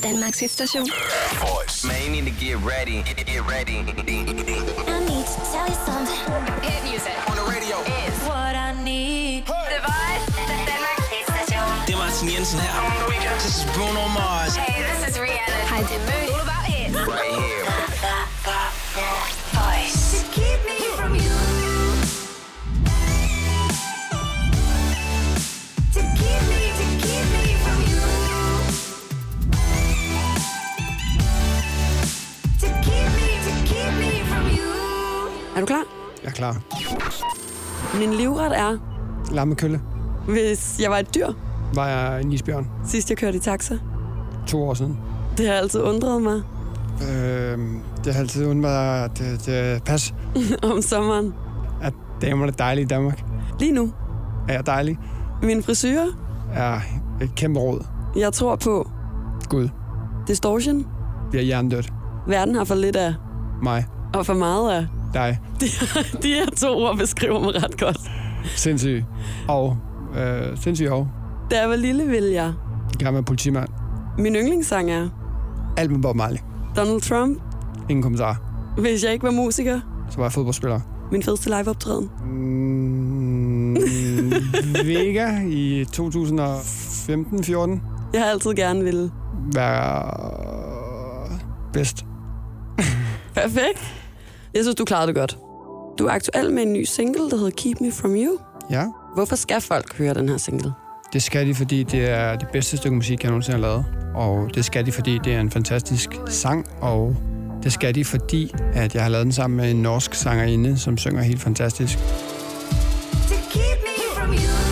Danmarks hitstation. Voice. Man, you need to get ready. Get, get ready. I need to tell you something. Hit music. On the radio. Is What I need. The Voice. Danmarks hitstation. Det er Martin Jensen her. This is Bruno Mars. Hey, this is Rihanna. Hej, det er All about hits. Right here. Klar. Min livret er, Lammekølle. hvis jeg var et dyr, Var jeg en isbjørn. sidst jeg kørte i taxa. To år siden. Det har altid undret mig Øh, det har altid undret at det, det, pas, om sommeren. at damerne er dejlige i Danmark. Lige nu, Er jeg dejlig? min frisyr, Er et kæmpe råd. jeg tror på Gud, distortion. vi er hjernedødt. Verden har for lidt af, Mig. og for meget af. Dig. De, de her to ord beskriver mig ret godt. Sindssyg. Og øh, sindssyg og. Da jeg var lille, ville jeg. Gammel politimand. Min yndlingssang er Alt med Bob Marley. Donald Trump. Ingen kommentar. Hvis jeg ikke var musiker. Så var jeg fodboldspiller. Min fedeste liveoptræden. Mm, Vega i 2015-14. Jeg har altid gerne ville. Være bedst. Perfekt. Jeg synes, du klarede det godt. Du er aktuel med en ny single, der hedder Keep Me From You. Ja. Hvorfor skal folk høre den her single? Det skal de, fordi det er det bedste stykke musik, jeg nogensinde har lavet. Og det skal de, fordi det er en fantastisk sang. Og det skal de, fordi at jeg har lavet den sammen med en norsk sangerinde, som synger helt fantastisk. To keep me from you.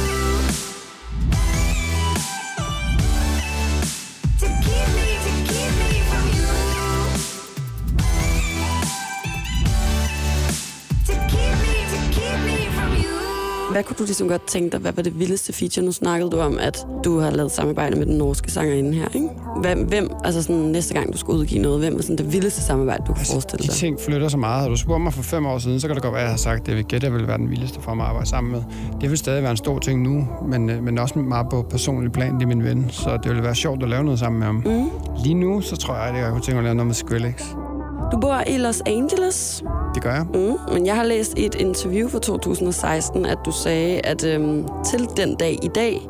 Hvad kunne du ligesom godt tænke dig? Hvad var det vildeste feature? Nu snakkede du om, at du har lavet samarbejde med den norske sangerinde her, ikke? Hvem, hvem altså sådan, næste gang du skal udgive noget, hvem var sådan det vildeste samarbejde, du kunne forestille de dig? ting flytter så meget. Har du spurgt mig for fem år siden, så kan det godt være, at jeg har sagt, at det vil gætte, vil være den vildeste for mig at arbejde sammen med. Det vil stadig være en stor ting nu, men, øh, men også meget på personlig plan. Det er min ven, så det vil være sjovt at lave noget sammen med ham. Mm. Lige nu, så tror jeg, at jeg kunne tænke mig at lave noget med Skrillex. Du bor i Los Angeles, Det gør jeg. mm. men jeg har læst i et interview fra 2016, at du sagde, at øhm, til den dag i dag,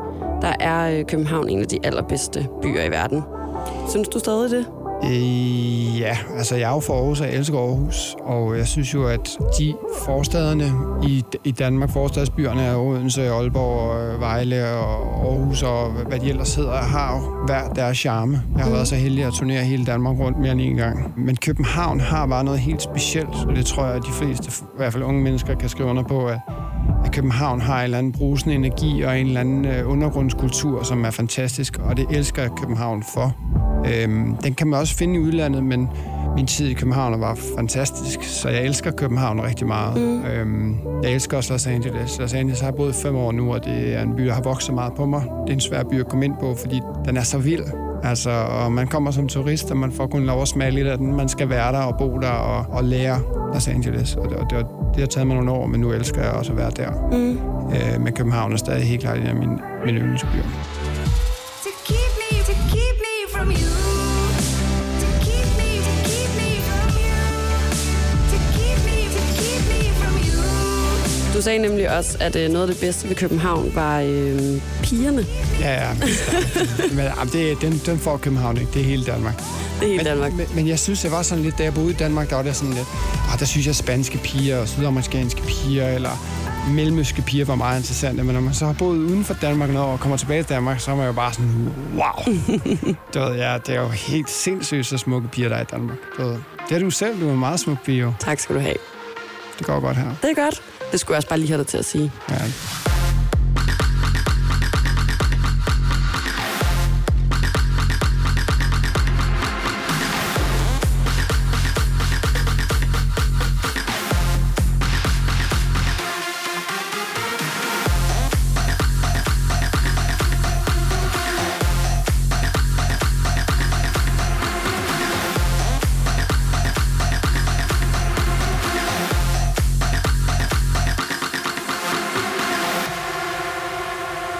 der er øh, København en af de allerbedste byer i verden. Synes du stadig det? Øh, ja, altså jeg er jo fra Aarhus, og jeg elsker Aarhus, og jeg synes jo, at de forstaderne i, i Danmark, forstadsbyerne er Odense, Aalborg, øh, Vejle og Aarhus og hvad de ellers hedder, har jo hver deres charme. Jeg har været så heldig at turnere hele Danmark rundt mere end en gang. Men København har bare noget helt specielt, og det tror jeg, at de fleste, i hvert fald unge mennesker, kan skrive under på, at at København har en eller anden brusende energi og en eller anden øh, undergrundskultur, som er fantastisk, og det elsker København for. Øhm, den kan man også finde i udlandet, men min tid i København var fantastisk, så jeg elsker København rigtig meget. Mm. Øhm, jeg elsker også Los Angeles. Los Angeles har jeg boet fem år nu, og det er en by, der har vokset meget på mig. Det er en svær by at komme ind på, fordi den er så vild. Altså, og man kommer som turist, og man får kun lov at smage lidt af den. Man skal være der og bo der og, og lære Los Angeles. Og det, og det, det har taget mig nogle år, men nu elsker jeg også at være der. Mm. Øh, men København er stadig helt klart en af mine, mine yndlingsbyer. Sagde nemlig også, at øh, noget af det bedste ved København var øh, pigerne. Ja, ja. men jamen, det, den, den får København ikke. Det er hele Danmark. Det er hele Men, Danmark. men, men jeg synes, det var sådan lidt, da jeg boede i Danmark, der var det sådan lidt, ah, der synes jeg, spanske piger og sydamerikanske piger, eller mellemøske piger var meget interessante, men når man så har boet uden for Danmark noget og kommer tilbage til Danmark, så er man jo bare sådan, wow. det, ved, ja, det er jo helt sindssygt, så smukke piger, der er i Danmark. Det, ved, det er du selv, du er en meget smuk pige, jo. Tak skal du have. Det går godt her. Det er godt. Det skulle jeg også bare lige have dig til at sige. Ja.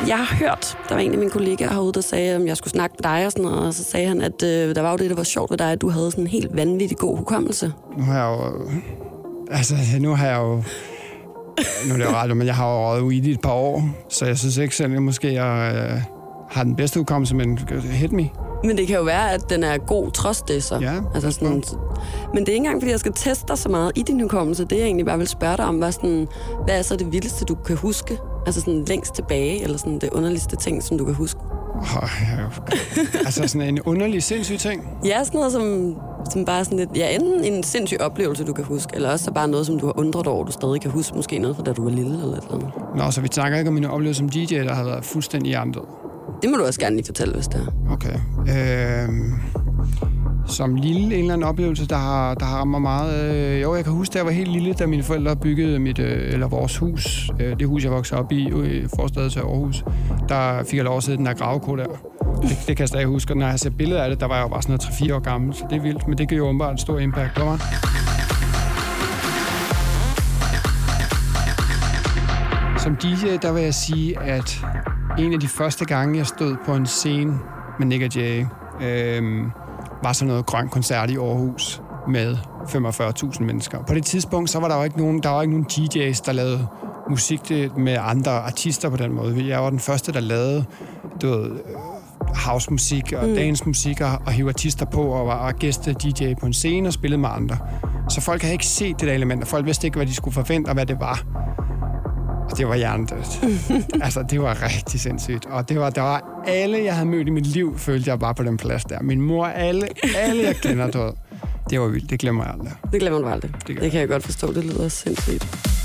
Jeg har hørt, der var en af mine kollegaer herude, der sagde, om jeg skulle snakke med dig og sådan noget, og så sagde han, at øh, der var jo det, der var sjovt ved dig, at du havde sådan en helt vanvittig god hukommelse. Nu har jeg jo... Altså, nu har jeg jo... Nu er det jo ret, men jeg har jo røget i et par år, så jeg synes ikke selv, at måske jeg øh, har den bedste hukommelse, men hit me. Men det kan jo være, at den er god trods det så. Ja, altså sådan, men det er ikke engang, fordi jeg skal teste dig så meget i din hukommelse. Det jeg egentlig bare vil spørge dig om, var sådan, hvad er så det vildeste, du kan huske? Altså sådan længst tilbage, eller sådan det underligste ting, som du kan huske? Oh, ja, altså sådan en underlig, sindssyg ting. Ja, sådan noget som, som bare sådan lidt, ja, enten en sindssyg oplevelse, du kan huske, eller også så bare noget, som du har undret over, du stadig kan huske. Måske noget fra da du var lille, eller et eller andet. Nå, så vi snakker ikke om mine oplevelser som DJ, der har været fuldstændig andet. Det må du også gerne lige fortælle, hvis det er. Okay. Øhm, som lille en eller anden oplevelse, der har, der har ramt mig meget. Øh, jo, jeg kan huske, da jeg var helt lille, da mine forældre byggede mit, øh, eller vores hus, øh, det hus, jeg voksede op i, øh, i forstedet til Aarhus, der fik jeg lov at sidde i den der gravko der. Det, det kan jeg stadig huske, og når jeg ser billeder af det, der var jeg jo bare sådan noget 3-4 år gammel, så det er vildt, men det gør jo åbenbart en stor impact på mig. Som DJ, der vil jeg sige, at en af de første gange, jeg stod på en scene med Nick og Jay, øh, var sådan noget grøn koncert i Aarhus med 45.000 mennesker. På det tidspunkt, så var der jo ikke nogen, der var ikke nogen DJ's, der lavede musik med andre artister på den måde. Jeg var den første, der lavede du ved, øh, housemusik og mm. dancemusik og, og hive artister på og var gæste DJ på en scene og spillede med andre. Så folk havde ikke set det der element, og folk vidste ikke, hvad de skulle forvente og hvad det var. Og det var hjernedødt. altså, det var rigtig sindssygt. Og det var, der var alle, jeg havde mødt i mit liv, følte jeg bare på den plads der. Min mor, alle, alle jeg kender, ved. Det var vildt, det glemmer jeg aldrig. Det glemmer du aldrig. Det, det kan jeg godt forstå, det lyder sindssygt.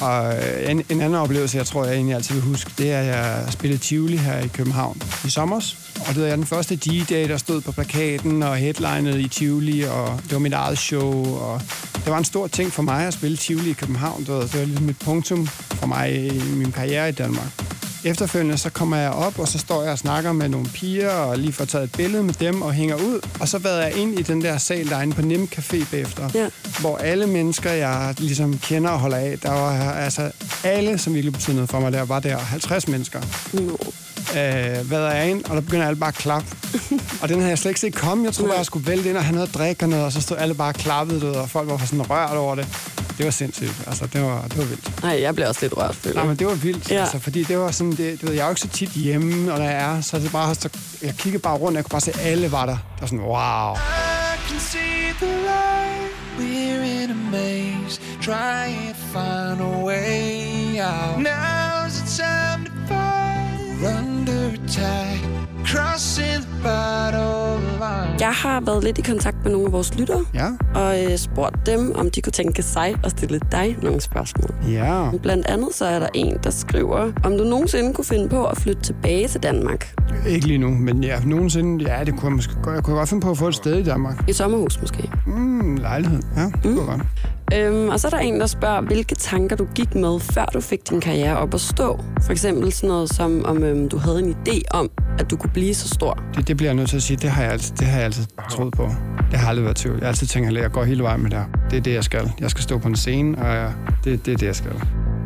Og øh, en, en anden oplevelse, jeg tror, jeg egentlig altid vil huske, det er, at jeg spillede Tivoli her i København i sommer. Og det var jeg den første DJ, der stod på plakaten og headlinede i Tivoli, og det var mit eget show. Og det var en stor ting for mig at spille Tivoli i København. Du ved, det var ligesom et punktum for mig i min karriere i Danmark. Efterfølgende så kommer jeg op, og så står jeg og snakker med nogle piger, og lige får taget et billede med dem og hænger ud. Og så vader jeg ind i den der sal, der er inde på Nem Café bagefter, Ja. hvor alle mennesker, jeg ligesom kender og holder af, der var altså alle, som virkelig betød noget for mig, der var der 50 mennesker. Nå. Øh, vader jeg ind, og der begynder alle bare at klappe. og den havde jeg slet ikke set komme. Jeg troede bare, jeg skulle vælte ind og have noget at drikke og noget, og så stod alle bare og klappede, du og folk var sådan rørt over det. Det var sindssygt. Altså, det var, det var vildt. Nej, jeg bliver også lidt rørt, føler Nej, men det var vildt, Ja. altså, fordi det var sådan, det, du ved, jeg er jo ikke så tit hjemme, og når jeg er, så er det bare, så, jeg kiggede bare rundt, og jeg kunne bare se, at alle var der. Der var sådan, wow. I can see the light. We're in a maze, trying to find a way out. Now's Jeg har været lidt i kontakt med nogle af vores lyttere, Ja, og øh, spurgt dem, om de kunne tænke sig at stille dig nogle spørgsmål. ja. Blandt andet så er der en, der skriver, om du nogensinde kunne finde på at flytte tilbage til Danmark. Ikke lige nu, men ja, nogensinde, ja, det kunne jeg måske godt. Jeg kunne godt finde på at få et sted i Danmark. Et sommerhus måske. Mm, lejlighed, ja, det kunne jeg godt. Øhm, og så er der en, der spørger, hvilke tanker du gik med, før du fik din karriere op at stå. For eksempel sådan noget som, om øhm, du havde en idé om, at du kunne blive så stor. Det, det bliver jeg nødt til at sige, det har jeg altid, det har jeg altid troet på. Det har aldrig været tvivl. Jeg har altid tænkt, at jeg går hele vejen med det her. Det er det, jeg skal. Jeg skal stå på en scene, og jeg, det, det er det, jeg skal.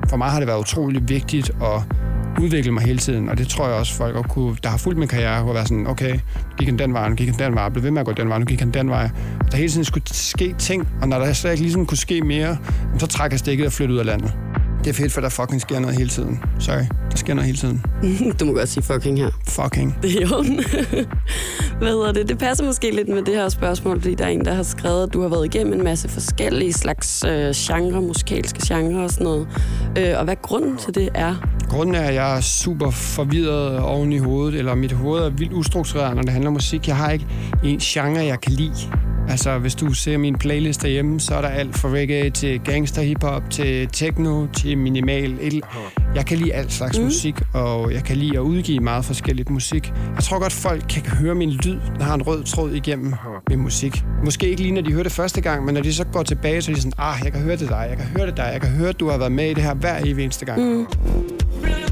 For mig har det været utrolig vigtigt at udvikle mig hele tiden, og det tror jeg også, folk, kunne, der har fulgt min karriere, kunne være sådan, okay, nu gik han den vej, nu gik han den vej, blev ved med at gå den vej, nu gik han den vej. Der hele tiden skulle ske ting, og når der slet ikke ligesom kunne ske mere, så trækker jeg stikket og flytter ud af landet. Det er fedt, for der fucking sker noget hele tiden. Sorry, der sker noget hele tiden. du må godt sige fucking her. Fucking. Det er jo Hvad hedder det? Det passer måske lidt med det her spørgsmål, fordi der er en, der har skrevet, at du har været igennem en masse forskellige slags øh, genre, musikalske genre og sådan noget. Øh, og hvad grunden til det er? Grunden er, at jeg er super forvirret oven i hovedet, eller mit hoved er vildt ustruktureret, når det handler om musik. Jeg har ikke en genre, jeg kan lide. Altså, hvis du ser min playlist derhjemme, så er der alt fra reggae til gangster hiphop, til techno, til minimal. Jeg kan lide alt slags mm. musik, og jeg kan lide at udgive meget forskelligt musik. Jeg tror godt, folk kan høre min lyd, der har en rød tråd igennem min musik. Måske ikke lige, når de hører det første gang, men når de så går tilbage, så er de sådan, ah, jeg kan høre det dig, jeg kan høre det dig, jeg kan høre, at du har været med i det her hver evig eneste gang. Mm. Hvad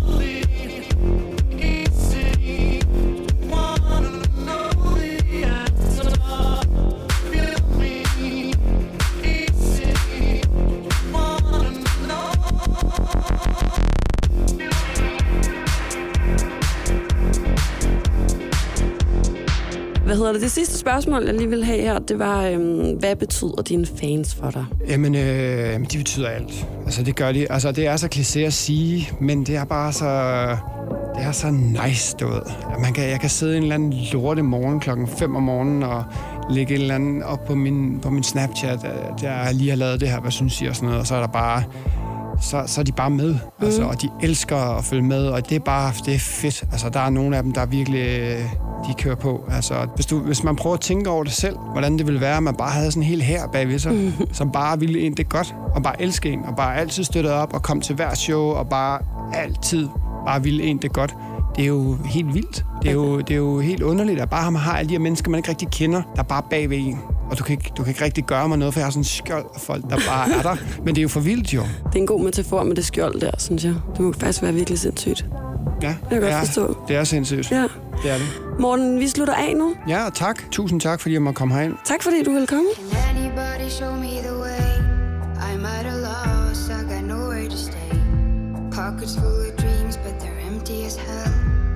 hedder det? Det sidste spørgsmål, jeg lige vil have her, det var, øhm, hvad betyder dine fans for dig? Jamen, øh, de betyder alt. Altså, det gør de. Altså, det er så kliché at sige, men det er bare så... Det er så nice, du ved. Man kan, jeg kan sidde en eller anden lorte morgen klokken 5 om morgenen og lægge et eller andet op på min, på min Snapchat, at jeg lige har lavet det her, hvad synes I, og sådan noget, og så er der bare så, så er de bare med, mm. altså, og de elsker at følge med, og det er bare det er fedt. Altså, der er nogle af dem, der virkelig øh, de kører på. Altså, hvis, du, hvis man prøver at tænke over det selv, hvordan det ville være, at man bare havde sådan en hel her bagved sig, mm. som bare ville en det godt, og bare elske en, og bare altid støtte op, og komme til hver show, og bare altid bare ville en det godt. Det er jo helt vildt. Det er jo, det er jo helt underligt, at bare man har alle de her mennesker, man ikke rigtig kender, der er bare bagved en. Og du kan, ikke, du kan ikke rigtig gøre mig noget, for jeg har sådan en skjold af folk, der bare er der. Men det er jo for vildt jo. Det er en god metafor med det skjold der, synes jeg. Det må faktisk være virkelig sindssygt. Ja, kan godt ja, forstå. Det er sindssygt. Ja. Det er det. Morten, vi slutter af nu. Ja, og tak. Tusind tak, fordi jeg måtte komme herind. Tak fordi du to stay. Pockets full of dreams, but they're empty as hell.